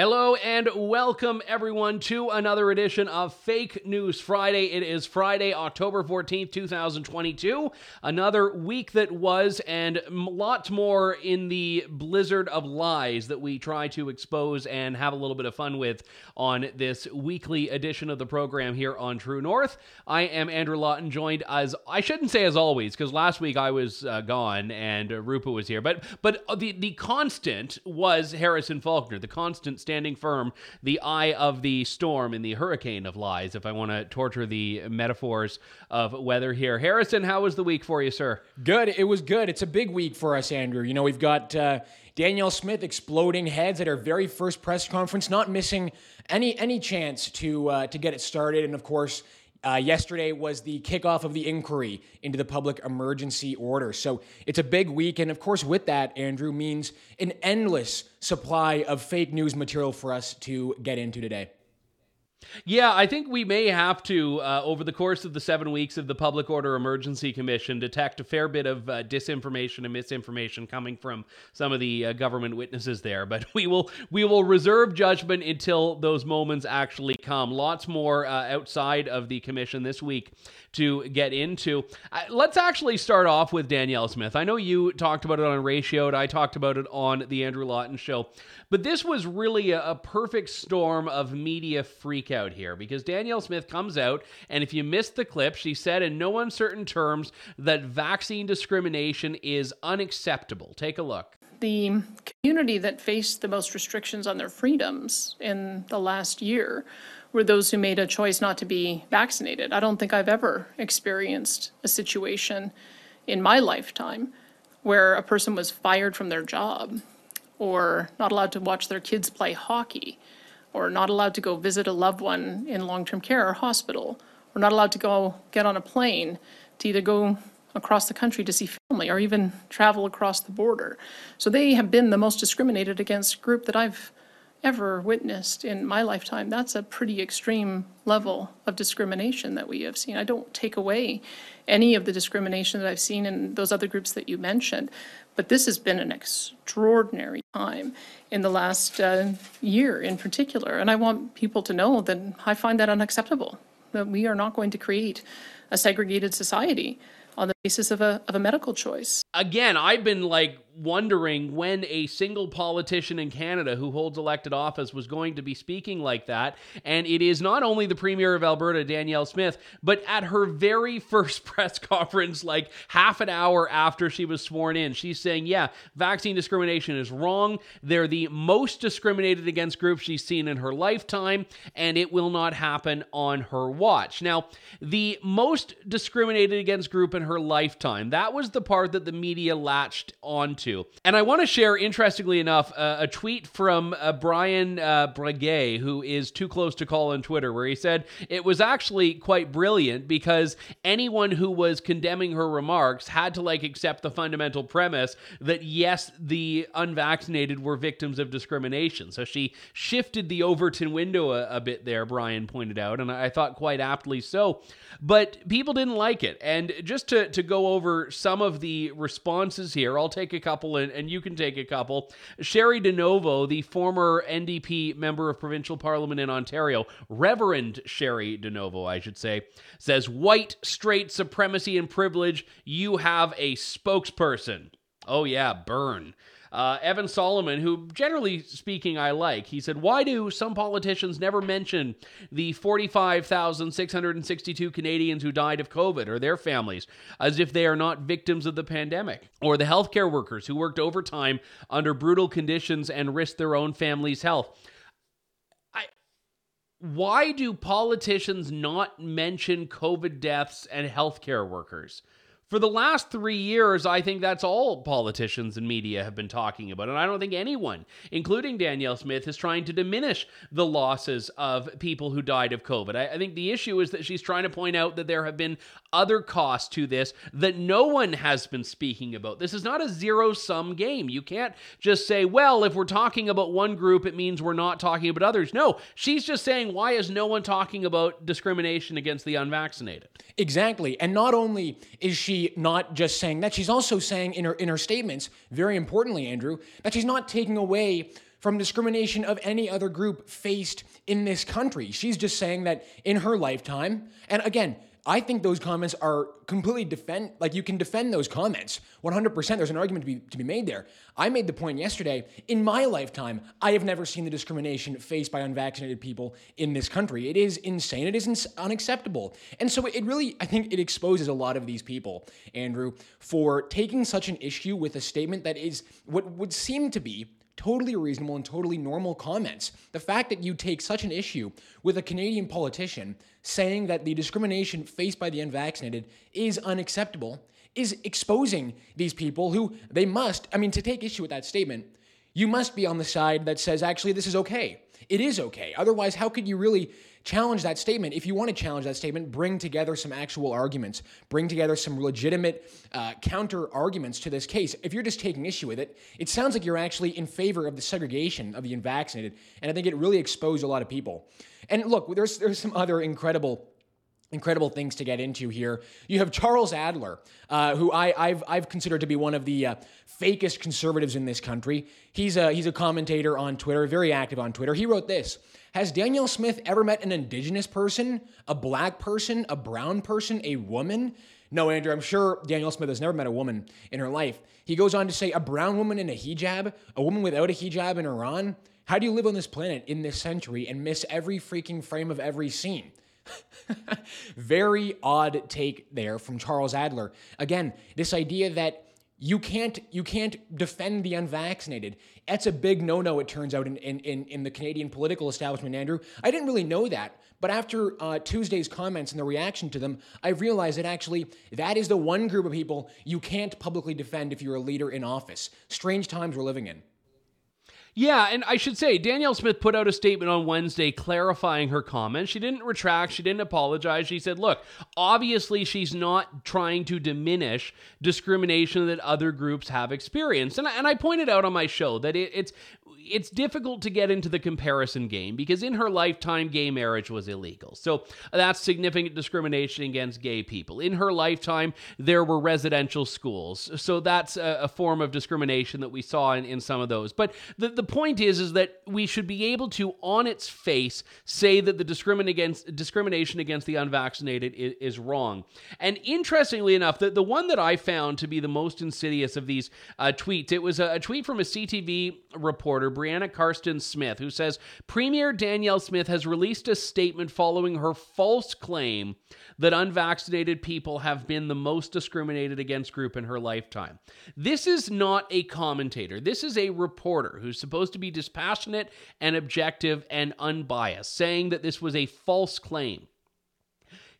Hello and welcome everyone to another edition of Fake News Friday. It is Friday, October 14th, 2022. Another week that was, and lots more in the blizzard of lies that we try to expose and have a little bit of fun with on this weekly edition of the program here on True North. I am Andrew Lawton, joined as, I shouldn't say as always, because last week I was uh, gone and uh, Rupa was here, but, but the, the constant was Harrison Faulkner, the constant standing firm, the eye of the storm in the hurricane of lies, if I want to torture the metaphors of weather here. Harrison, how was the week for you, sir? Good. It was good. It's a big week for us, Andrew. You know, we've got uh, Danielle Smith exploding heads at her very first press conference, not missing any any chance to uh, to get it started, and of course. Uh, yesterday was the kickoff of the inquiry into the public emergency order. So it's a big week. And of course, with that, Andrew, means an endless supply of fake news material for us to get into today. Yeah, I think we may have to, uh, over the course of the seven weeks of the Public Order Emergency Commission, detect a fair bit of uh, disinformation and misinformation coming from some of the uh, government witnesses there. But we will we will reserve judgment until those moments actually come. Lots more uh, outside of the commission this week to get into. Uh, let's actually start off with Danielle Smith. I know you talked about it on Ratioed. I talked about it on the Andrew Lawton Show. But this was really a, a perfect storm of media freakout here because Danielle Smith comes out, and if you missed the clip, she said in no uncertain terms that vaccine discrimination is unacceptable. Take a look the community that faced the most restrictions on their freedoms in the last year were those who made a choice not to be vaccinated. I don't think I've ever experienced a situation in my lifetime where a person was fired from their job or not allowed to watch their kids play hockey or not allowed to go visit a loved one in long-term care or hospital or not allowed to go get on a plane to either go across the country to see family or even travel across the border. So they have been the most discriminated against group that I've ever witnessed in my lifetime. That's a pretty extreme level of discrimination that we have seen. I don't take away any of the discrimination that I've seen in those other groups that you mentioned, but this has been an extraordinary time in the last uh, year in particular. And I want people to know that I find that unacceptable, that we are not going to create a segregated society on the basis of a, of a medical choice. Again, I've been like wondering when a single politician in Canada who holds elected office was going to be speaking like that. And it is not only the Premier of Alberta, Danielle Smith, but at her very first press conference, like half an hour after she was sworn in, she's saying, yeah, vaccine discrimination is wrong. They're the most discriminated against group she's seen in her lifetime, and it will not happen on her watch. Now, the most discriminated against group in her lifetime, that was the part that the media latched onto to. And I want to share, interestingly enough, uh, a tweet from uh, Brian uh, who is too close to call on Twitter, where he said it was actually quite brilliant because anyone who was condemning her remarks had to like accept the fundamental premise that yes, the unvaccinated were victims of discrimination. So she shifted the Overton window a, a bit there, Brian pointed out, and I thought quite aptly so. But people didn't like it. And just to, to go over some of the responses here, I'll take a couple couple, and, and you can take a couple. Cheri DiNovo, the former NDP member of provincial parliament in Ontario, Reverend Cheri DiNovo, I should say, says, White, straight supremacy and privilege, you have a spokesperson. Oh, yeah, burn. Uh, Evan Solomon, who generally speaking I like, he said, Why do some politicians never mention the 45,662 Canadians who died of COVID or their families as if they are not victims of the pandemic? Or the healthcare workers who worked overtime under brutal conditions and risked their own family's health? why do politicians not mention COVID deaths and healthcare workers? For the last three years, I think that's all politicians and media have been talking about. And I don't think anyone, including Danielle Smith, is trying to diminish the losses of people who died of COVID. I, I, think the issue is that she's trying to point out that there have been other costs to this that no one has been speaking about. This is not a zero sum game. You can't just say, well, if we're talking about one group, it means we're not talking about others. No, she's just saying, why is no one talking about discrimination against the unvaccinated? Exactly. And not only is she not just saying that, she's also saying in her in her statements, very importantly, Andrew, that she's not taking away from discrimination of any other group faced in this country. She's just saying that in her lifetime, and again, I think those comments are completely defend like you can defend those comments 100%. There's an argument to be to be made there. I made the point yesterday. In my lifetime, I have never seen the discrimination faced by unvaccinated people in this country. It is insane. It is ins- unacceptable. And so it really, I think, it exposes a lot of these people, Andrew, for taking such an issue with a statement that is what would seem to be totally reasonable and totally normal comments. The fact that you take such an issue with a Canadian politician saying that the discrimination faced by the unvaccinated is unacceptable is exposing these people who they must, I mean, to take issue with that statement, you must be on the side that says, actually, this is okay. It is okay. Otherwise, how could you really challenge that statement. If you want to challenge that statement, bring together some actual arguments, bring together some legitimate uh, counter arguments to this case. If you're just taking issue with it, it sounds like you're actually in favor of the segregation of the unvaccinated, and I think it really exposed a lot of people. And look, there's there's some other incredible incredible things to get into here. You have Charles Adler, uh, who I, have I've considered to be one of the uh, fakest conservatives in this country. He's a, he's a commentator on Twitter, very active on Twitter. He wrote this Has Daniel Smith ever met an indigenous person, a black person, a brown person, a woman? No, Andrew, I'm sure Daniel Smith has never met a woman in her life. He goes on to say, a brown woman in a hijab, a woman without a hijab in Iran? How do you live on this planet in this century and miss every freaking frame of every scene? Very odd take there from Charles Adler. Again, this idea that you can't you can't defend the unvaccinated. That's a big no-no, it turns out, in, in, in the Canadian political establishment, Andrew. I didn't really know that. But after uh, Tuesday's comments and the reaction to them, I realized that actually that is the one group of people you can't publicly defend if you're a leader in office. Strange times we're living in. Yeah, and I should say, Danielle Smith put out a statement on Wednesday clarifying her comments. She didn't retract, she didn't apologize. She said, look, obviously she's not trying to diminish discrimination that other groups have experienced. And, and I pointed out on my show that it, it's it's difficult to get into the comparison game because in her lifetime, gay marriage was illegal. So that's significant discrimination against gay people. In her lifetime, there were residential schools. So that's a, a form of discrimination that we saw in, in some of those. But the, the point is, is that we should be able to, on its face, say that the discrimin against, discrimination against the unvaccinated is, is wrong. And interestingly enough, the, the one that I found to be the most insidious of these uh, tweets, it was a, a tweet from a CTV reporter Brianna Karsten Smith, who says Premier Danielle Smith has released a statement following her false claim that unvaccinated people have been the most discriminated against group in her lifetime. This is not a commentator. This is a reporter who's supposed to be dispassionate and objective and unbiased, saying that this was a false claim.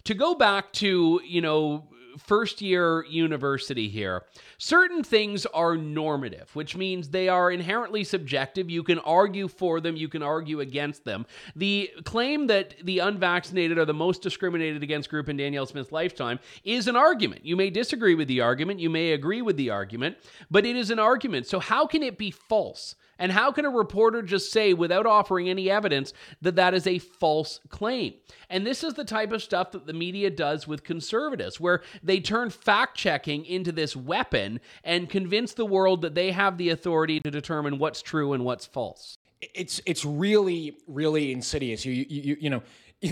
To go back to, you know, first year university here, certain things are normative, which means they are inherently subjective. You can argue for them, you can argue against them. The claim that the unvaccinated are the most discriminated against group in Danielle Smith's lifetime is an argument. You may disagree with the argument, you may agree with the argument, but it is an argument. So, how can it be false? And how can a reporter just say, without offering any evidence, that that is a false claim? And this is the type of stuff that the media does with conservatives, where they turn fact checking into this weapon and convince the world that they have the authority to determine what's true and what's false. It's it's really really insidious. You you you, you know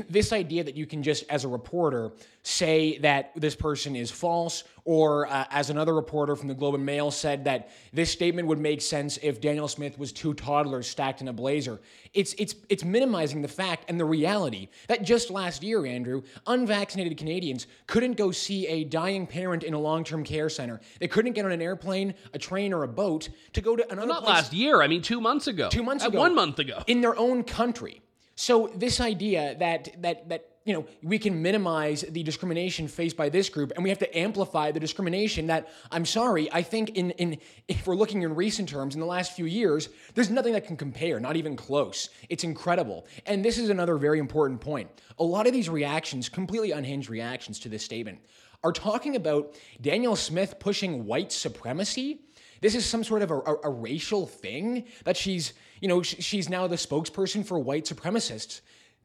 this idea that you can just, as a reporter, say that this person is false, or uh, as another reporter from the Globe and Mail said that this statement would make sense if Daniel Smith was two toddlers stacked in a blazer. It's it's it's minimizing the fact and the reality that just last year, Andrew, unvaccinated Canadians couldn't go see a dying parent in a long-term care center. They couldn't get on an airplane, a train, or a boat to go to another. Well, not place. last year. I mean, two months ago. Two months uh, ago. One month ago. In their own country. So this idea that that that you know we can minimize the discrimination faced by this group and we have to amplify the discrimination that I'm sorry I think in in if we're looking in recent terms in the last few years there's nothing that can compare not even close. It's incredible. And this is another very important point. A lot of these reactions completely unhinged reactions to this statement are talking about Danielle Smith pushing white supremacy. This is some sort of a, a, a racial thing that she's, you know, she's now the spokesperson for white supremacists.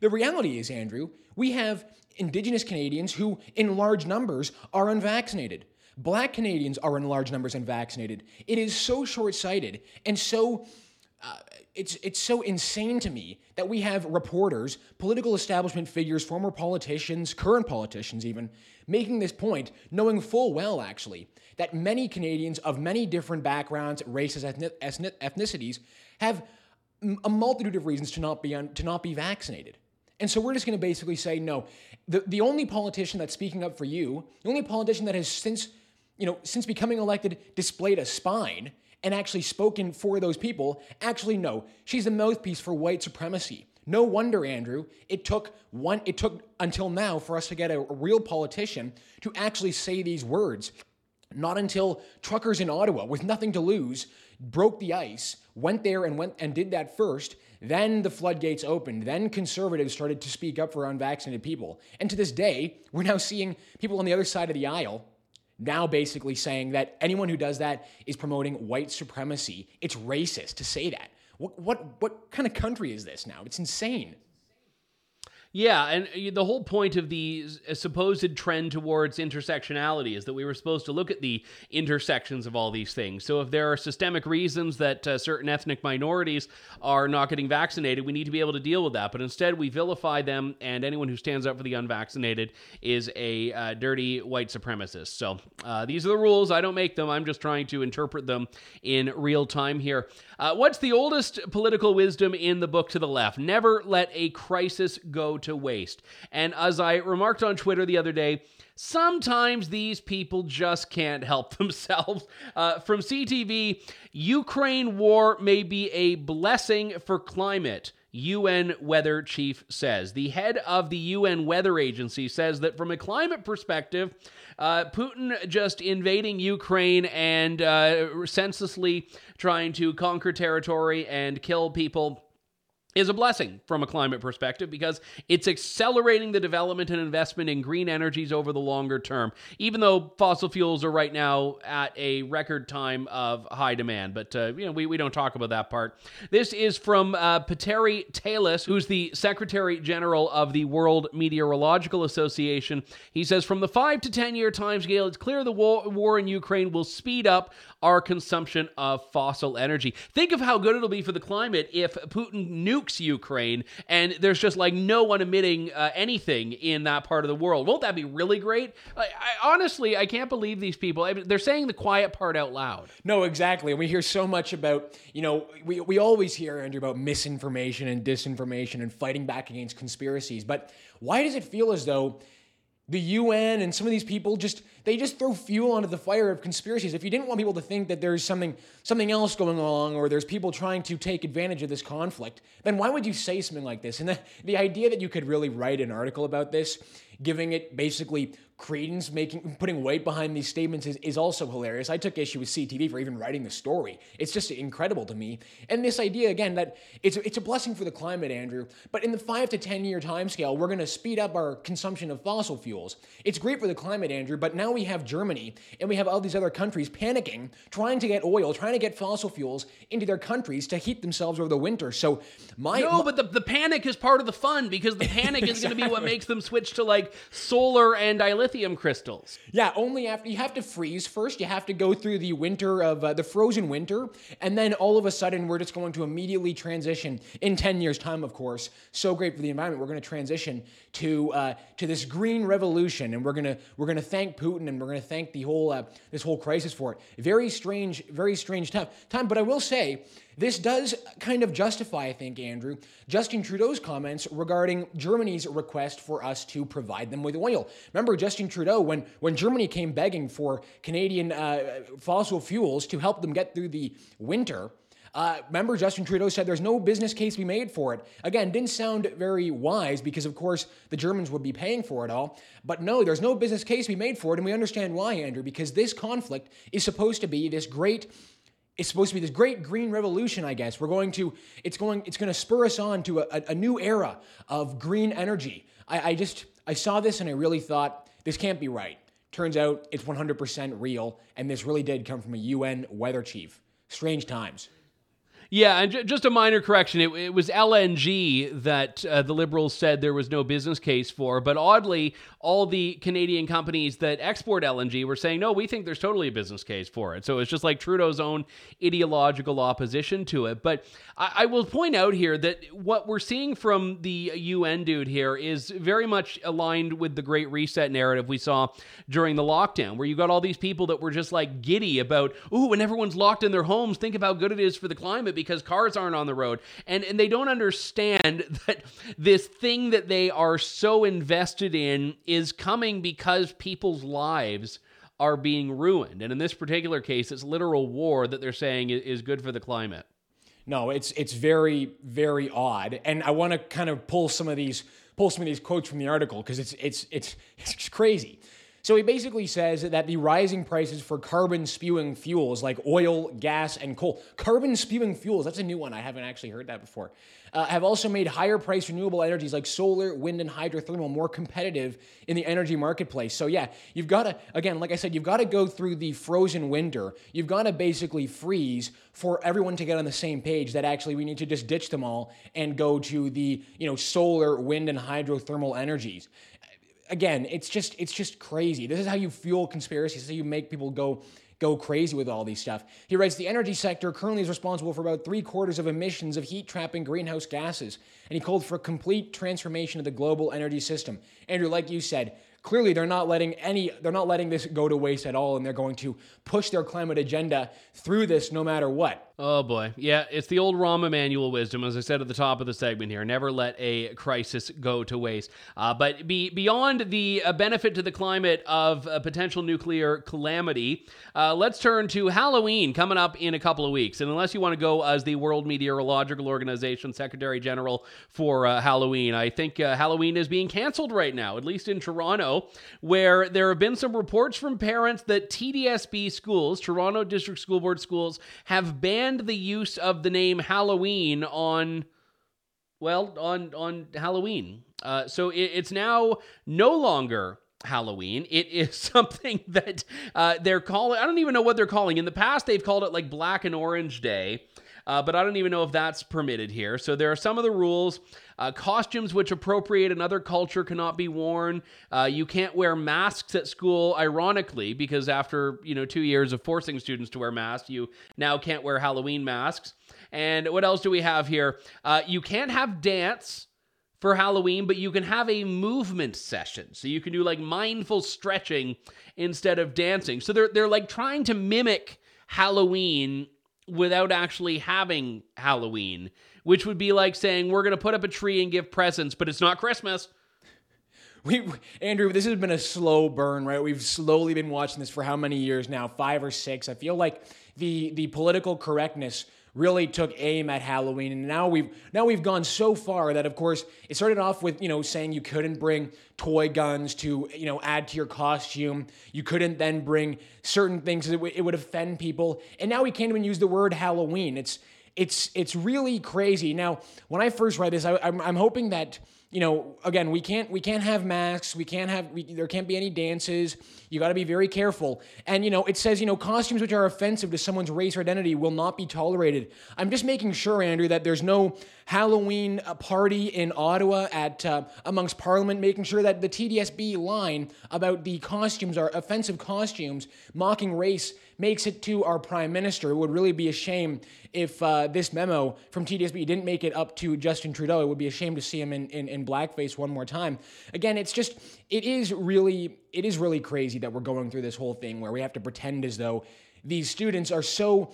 the reality is, Andrew, we have Indigenous Canadians who, in large numbers, are unvaccinated. Black Canadians are in large numbers unvaccinated. It is so short sighted and so uh, it's it's so insane to me that we have reporters, political establishment figures, former politicians, current politicians even making this point, knowing full well actually that many Canadians of many different backgrounds, races, ethnicities have a multitude of reasons to not be un, to not be vaccinated. And so we're just going to basically say no. The the only politician that's speaking up for you, the only politician that has since you know since becoming elected displayed a spine and actually spoken for those people, actually no, she's a mouthpiece for white supremacy. No wonder, Andrew, it took one it took until now for us to get a, a real politician to actually say these words. Not until truckers in Ottawa with nothing to lose broke the ice, went there and went and did that first, then the floodgates opened. Then conservatives started to speak up for unvaccinated people. And to this day, we're now seeing people on the other side of the aisle now basically saying that anyone who does that is promoting white supremacy. It's racist to say that. What what what kind of country is this now? It's insane. Yeah, and uh, the whole point of the uh, supposed trend towards intersectionality is that we were supposed to look at the intersections of all these things. So if there are systemic reasons that uh, certain ethnic minorities are not getting vaccinated, we need to be able to deal with that. But instead, we vilify them, and anyone who stands up for the unvaccinated is a uh, dirty white supremacist. So uh, these are the rules. I don't make them. I'm just trying to interpret them in real time here. Uh, what's the oldest political wisdom in the book to the left? Never let a crisis go to waste. And as I remarked on Twitter the other day, sometimes these people just can't help themselves. Uh, from CTV, Ukraine war may be a blessing for climate. UN weather chief says. The head of the UN weather agency says that from a climate perspective, uh, Putin just invading Ukraine and uh, senselessly trying to conquer territory and kill people is a blessing from a climate perspective because it's accelerating the development and investment in green energies over the longer term, even though fossil fuels are right now at a record time of high demand. But, uh, you know, we, we don't talk about that part. This is from uh, Petteri Taalas, who's the Secretary General of the World Meteorological Association. He says, from the five to 10 year timescale, it's clear the war, war in Ukraine will speed up our consumption of fossil energy. Think of how good it'll be for the climate if Putin nukes Ukraine and there's just like no one emitting uh, anything in that part of the world. Won't that be really great? I, I, honestly, I can't believe these people. I mean, they're saying the quiet part out loud. No, exactly. And we hear so much about, you know, we, we always hear, Andrew, about misinformation and disinformation and fighting back against conspiracies. But why does it feel as though the UN and some of these people just they just throw fuel onto the fire of conspiracies. If you didn't want people to think that there's something something else going along or there's people trying to take advantage of this conflict, then why would you say something like this? And the, the idea that you could really write an article about this, giving it basically credence making putting weight behind these statements is, is also hilarious. I took issue with CTV for even writing the story. It's just incredible to me. And this idea again that it's it's a blessing for the climate, Andrew, but in the 5 to 10 year time scale, we're going to speed up our consumption of fossil fuels. It's great for the climate, Andrew, but now we have Germany and we have all these other countries panicking, trying to get oil, trying to get fossil fuels into their countries to heat themselves over the winter. So my No, my, but the, the panic is part of the fun because the panic exactly. is going to be what makes them switch to like solar and dilithium lithium crystals. Yeah, only after you have to freeze first. You have to go through the winter of uh, the frozen winter, and then all of a sudden we're just going to immediately transition in 10 years' time, of course. So great for the environment. We're going to transition to uh, to this green revolution, and we're gonna we're gonna thank Putin and we're gonna thank the whole uh, this whole crisis for it. Very strange, very strange time. Time, but I will say this does kind of justify, I think, Andrew, Justin Trudeau's comments regarding Germany's request for us to provide them with oil. Remember, Justin Trudeau, when, when Germany came begging for Canadian uh, fossil fuels to help them get through the winter, uh, remember, Justin Trudeau said there's no business case to be made for it. Again, didn't sound very wise because, of course, the Germans would be paying for it all. But no, there's no business case to be made for it. And we understand why, Andrew, because this conflict is supposed to be this great it's supposed to be this great green revolution, I guess. We're going to, it's going, it's going to spur us on to a, a new era of green energy. I, I just, I saw this and I really thought, this can't be right. Turns out it's 100% real, and this really did come from a UN weather chief. Strange times. Yeah, and j- just a minor correction. It, it was LNG that uh, the Liberals said there was no business case for. But oddly, all the Canadian companies that export LNG were saying, no, we think there's totally a business case for it. So it's just like Trudeau's own ideological opposition to it. But I, I will point out here that what we're seeing from the UN dude here is very much aligned with the Great Reset narrative we saw during the lockdown, where you got all these people that were just like giddy about, ooh, when everyone's locked in their homes, think of how good it is for the climate because cars aren't on the road. And and they don't understand that this thing that they are so invested in is coming because people's lives are being ruined. And in this particular case, it's literal war that they're saying is good for the climate. No, it's it's very very odd, and I want to kind of pull some of these pull some of these quotes from the article because it's it's it's it's crazy. So he basically says that the rising prices for carbon spewing fuels like oil, gas, and coal, carbon spewing fuels, that's a new one. I haven't actually heard that before, uh, have also made higher price renewable energies like solar, wind, and hydrothermal more competitive in the energy marketplace. So, yeah, you've got to, again, like I said, you've got to go through the frozen winter. You've got to basically freeze for everyone to get on the same page that actually we need to just ditch them all and go to the, you know, solar, wind, and hydrothermal energies again, it's just it's just crazy. This is how you fuel conspiracies. This is how you make people go go crazy with all these stuff. He writes the energy sector currently is responsible for about three quarters of emissions of heat trapping greenhouse gases, and he called for a complete transformation of the global energy system. Andrew, like you said, clearly they're not letting any they're not letting this go to waste at all, and they're going to push their climate agenda through this no matter what. Oh boy. Yeah, it's the old Rahm Emanuel wisdom, as I said at the top of the segment here. Never let a crisis go to waste. Uh, but be, beyond the uh, benefit to the climate of a potential nuclear calamity, uh, let's turn to Halloween coming up in a couple of weeks. And unless you want to go as the World Meteorological Organization Secretary General for uh, Halloween, I think uh, Halloween is being canceled right now, at least in Toronto, where there have been some reports from parents that TDSB schools, Toronto District School Board schools, have banned the use of the name Halloween on well on on Halloween. Uh, so it, it's now no longer Halloween. It is something that uh, they're calling. I don't even know what they're calling. In the past, they've called it like Black and Orange Day. Uh, but I don't even know if that's permitted here. So there are some of the rules. Uh, costumes which appropriate another culture cannot be worn. Uh, you can't wear masks at school, ironically, because after you know two years of forcing students to wear masks, you now can't wear Halloween masks. And what else do we have here? Uh, you can't have dance for Halloween, but you can have a movement session. So you can do like mindful stretching instead of dancing. So they're they're like trying to mimic Halloween without actually having Halloween, which would be like saying we're going to put up a tree and give presents, but it's not Christmas. We, Andrew, this has been a slow burn, right? We've slowly been watching this for how many years now? Five or six. I feel like the the political correctness really took aim at Halloween, and now we've now we've gone so far that, of course, it started off with you know saying you couldn't bring toy guns to you know add to your costume. You couldn't then bring certain things that it would offend people, and now we can't even use the word Halloween. It's it's it's really crazy. Now, when I first read this, I, I'm, I'm hoping that you know, again, we can't we can't have masks. We can't have we, there can't be any dances. You got to be very careful. And you know, it says you know costumes which are offensive to someone's race or identity will not be tolerated. I'm just making sure, Andrew, that there's no Halloween uh, party in Ottawa at uh, amongst Parliament, making sure that the TDSB line about the costumes are offensive costumes mocking race makes it to our prime minister. It would really be a shame if uh, this memo from TDSB didn't make it up to Justin Trudeau. It would be a shame to see him in, in, in blackface one more time. Again, it's just, it is really, it is really crazy that we're going through this whole thing where we have to pretend as though these students are so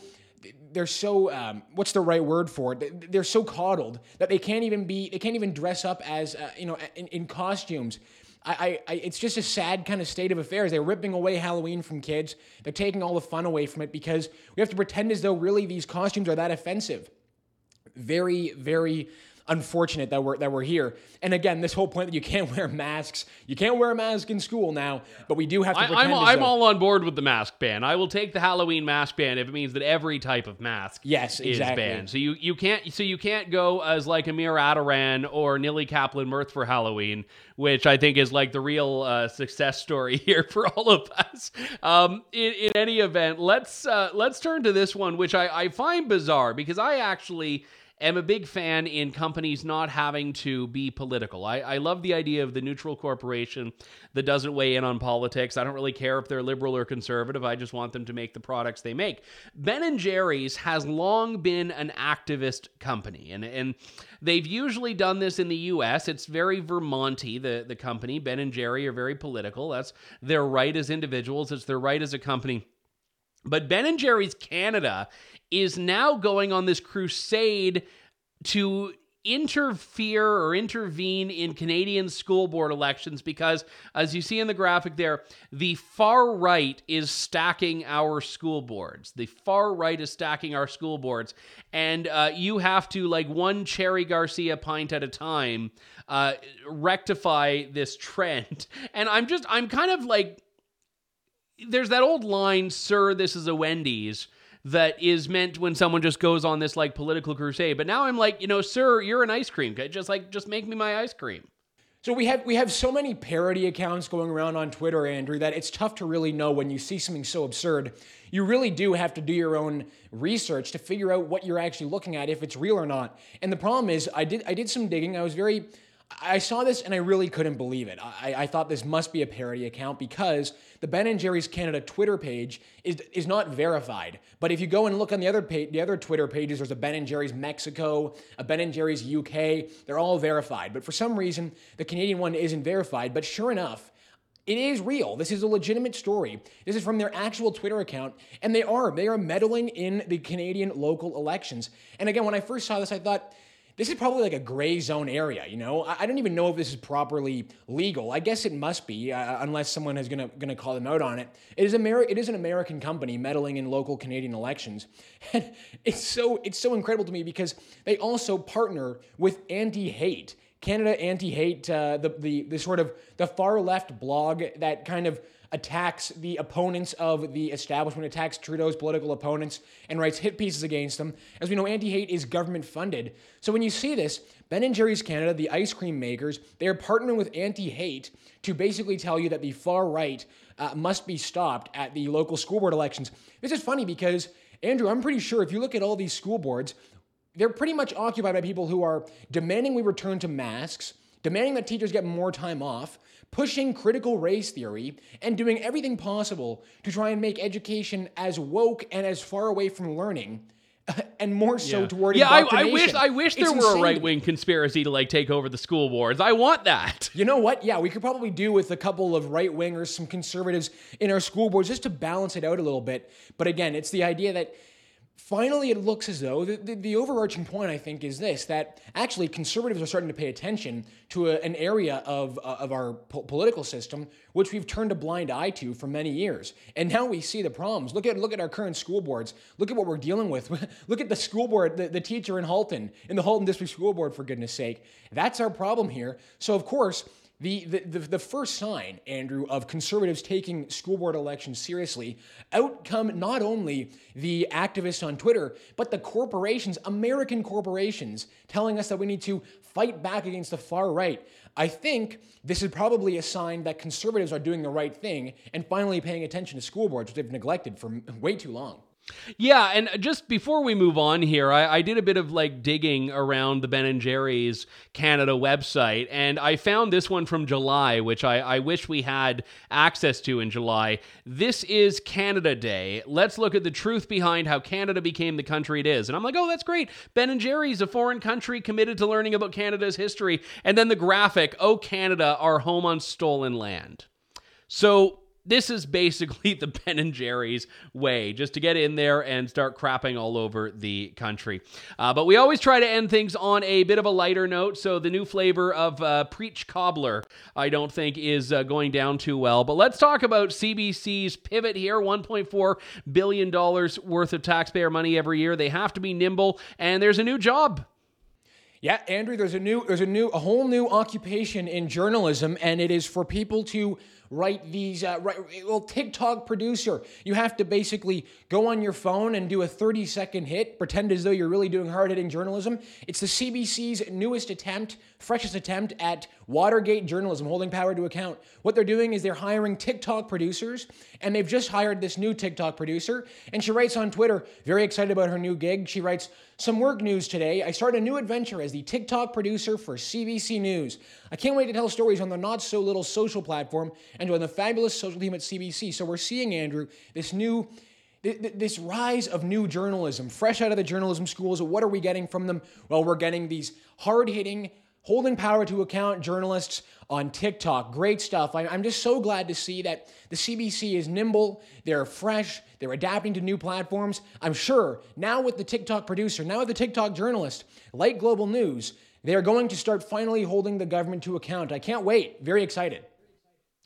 they're so um, what's the right word for it they're so coddled that they can't even be they can't even dress up as uh, you know in, in costumes I, I, it's just a sad kind of state of affairs. They're ripping away Halloween from kids. They're taking all the fun away from it because we have to pretend as though really these costumes are that offensive. Very, very unfortunate that we're that we're here. And again, this whole point that you can't wear masks, you can't wear a mask in school now, but we do have to. I, I'm, I'm all on board with the mask ban. I will take the Halloween mask ban if it means that every type of mask Yes, is exactly. banned. So you, you can't so you can't go as like Amir Attaran or Nili Kaplan Myrth for Halloween, which I think is like the real uh, success story here for all of us. Um, in, in any event, let's uh, let's turn to this one, which I, I find bizarre because I actually am a big fan in companies not having to be political. I, I love the idea of the neutral corporation that doesn't weigh in on politics. I don't really care if they're liberal or conservative. I just want them to make the products they make. Ben and Jerry's has long been an activist company, and and they've usually done this in the U.S. It's very Vermonty. The the company Ben and Jerry are very political. That's their right as individuals. It's their right as a company. But Ben and Jerry's Canada is now going on this crusade to interfere or intervene in Canadian school board elections because, as you see in the graphic there, the far right is stacking our school boards. The far right is stacking our school boards. And uh, you have to, like one Cherry Garcia pint at a time, uh, rectify this trend. And I'm just, I'm kind of like, there's that old line, "Sir, this is a Wendy's," that is meant when someone just goes on this like political crusade. But now I'm like, you know, sir, you're an ice cream. guy. Just like, just make me my ice cream. So we have we have so many parody accounts going around on Twitter, Andrew, that it's tough to really know when you see something so absurd. You really do have to do your own research to figure out what you're actually looking at, if it's real or not. And the problem is, I did I did some digging. I was very I saw this and I really couldn't believe it. I, I thought this must be a parody account because the Ben and Jerry's Canada Twitter page is is not verified. But if you go and look on the other page, the other Twitter pages, there's a Ben and Jerry's Mexico, a Ben and Jerry's UK. They're all verified. But for some reason, the Canadian one isn't verified. But sure enough, it is real. This is a legitimate story. This is from their actual Twitter account, and they are they are meddling in the Canadian local elections. And again, when I first saw this, I thought this is probably like a gray zone area. You know, I, I don't even know if this is properly legal. I guess it must be, uh, unless someone is gonna gonna call them out on it. It is Ameri- It is an American company meddling in local Canadian elections, and it's so it's so incredible to me because they also partner with anti-hate. Canada Anti-Hate, uh, the, the the sort of the far left blog that kind of attacks the opponents of the establishment, attacks Trudeau's political opponents, and writes hit pieces against them. As we know, anti-hate is government funded. So when you see this, Ben and Jerry's Canada, the ice cream makers, they are partnering with anti-hate to basically tell you that the far right uh, must be stopped at the local school board elections. This is funny because Andrew, I'm pretty sure if you look at all these school boards, they're pretty much occupied by people who are demanding we return to masks, demanding that teachers get more time off, pushing critical race theory, and doing everything possible to try and make education as woke and as far away from learning, and more so toward indoctrination. yeah, I, I wish I wish there It's were a right wing conspiracy to like take over the school boards. I want that. You know what? Yeah, we could probably do with a couple of right wingers, some conservatives in our school boards just to balance it out a little bit. But again, it's the idea that finally it looks as though the, the, the overarching point, I think, is this that actually conservatives are starting to pay attention to a, an area of, uh, of our po- political system which we've turned a blind eye to for many years. And now we see the problems. Look at, look at our current school boards. Look at what we're dealing with. look at the school board, the, the teacher in Halton, in the Halton District School Board, for goodness sake. That's our problem here. So, of course, the, the, the, the first sign, Andrew, of conservatives taking school board elections seriously, out come not only the activists on Twitter, but the corporations, American corporations, telling us that we need to fight back against the far right. I think this is probably a sign that conservatives are doing the right thing and finally paying attention to school boards, which they've neglected for way too long. Yeah, and just before we move on here, I, I did a bit of like digging around the Ben and Jerry's Canada website, and I found this one from July, which I, I wish we had access to in July. This is Canada Day. Let's look at the truth behind how Canada became the country it is. And I'm like, oh, that's great. Ben and Jerry's, a foreign country committed to learning about Canada's history. And then the graphic, oh, Canada, our home on stolen land. So this is basically the Ben and Jerry's way, just to get in there and start crapping all over the country. Uh, but we always try to end things on a bit of a lighter note. So the new flavor of uh, Preach Cobbler, I don't think, is uh, going down too well. But let's talk about CBC's pivot here $1.4 billion worth of taxpayer money every year. They have to be nimble, and there's a new job Yeah, Andrew, there's a new there's a new a whole new occupation in journalism and it is for people to write these uh, write, well TikTok producer. You have to basically go on your phone and do a 30 second hit, pretend as though you're really doing hard hitting journalism. It's the CBC's newest attempt, freshest attempt at Watergate journalism, holding power to account. What they're doing is they're hiring TikTok producers, and they've just hired this new TikTok producer. And she writes on Twitter, very excited about her new gig. She writes, Some work news today. I start a new adventure as the TikTok producer for CBC News. I can't wait to tell stories on the not so little social platform and join the fabulous social team at CBC. So we're seeing, Andrew, this new this rise of new journalism, fresh out of the journalism schools. What are we getting from them? Well, we're getting these hard hitting, holding power to account journalists on TikTok. Great stuff. I'm just so glad to see that the CBC is nimble, they're fresh, they're adapting to new platforms. I'm sure now with the TikTok producer, now with the TikTok journalist, like Global News, they are going to start finally holding the government to account. I can't wait. Very excited.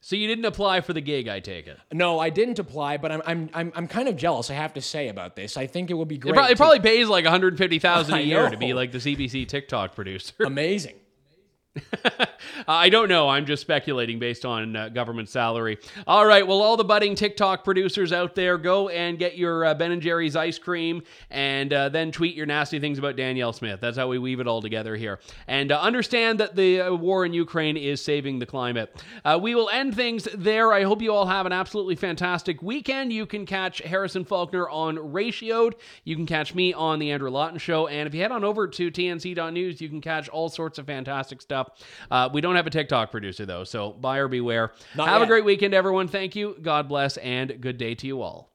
So you didn't apply for the gig, I take it. No, I didn't apply, but I'm I'm I'm, I'm kind of jealous. I have to say about this. I think it would be great. It, to- it probably pays like 150,000 a year to be like the CBC TikTok producer. amazing. I don't know. I'm just speculating based on uh, government salary. All right. Well, all the budding TikTok producers out there, go and get your uh, Ben and Jerry's ice cream, and uh, then tweet your nasty things about Danielle Smith. That's how we weave it all together here. And uh, understand that the uh, war in Ukraine is saving the climate. Uh, we will end things there. I hope you all have an absolutely fantastic weekend. You can catch Harrison Faulkner on Ratioed. You can catch me on the Andrew Lawton Show. And if you head on over to tnc.news, you can catch all sorts of fantastic stuff. Uh, we don't have a TikTok producer, though, so buyer beware. Not have a great weekend, everyone. Thank you. God bless, and good day to you all.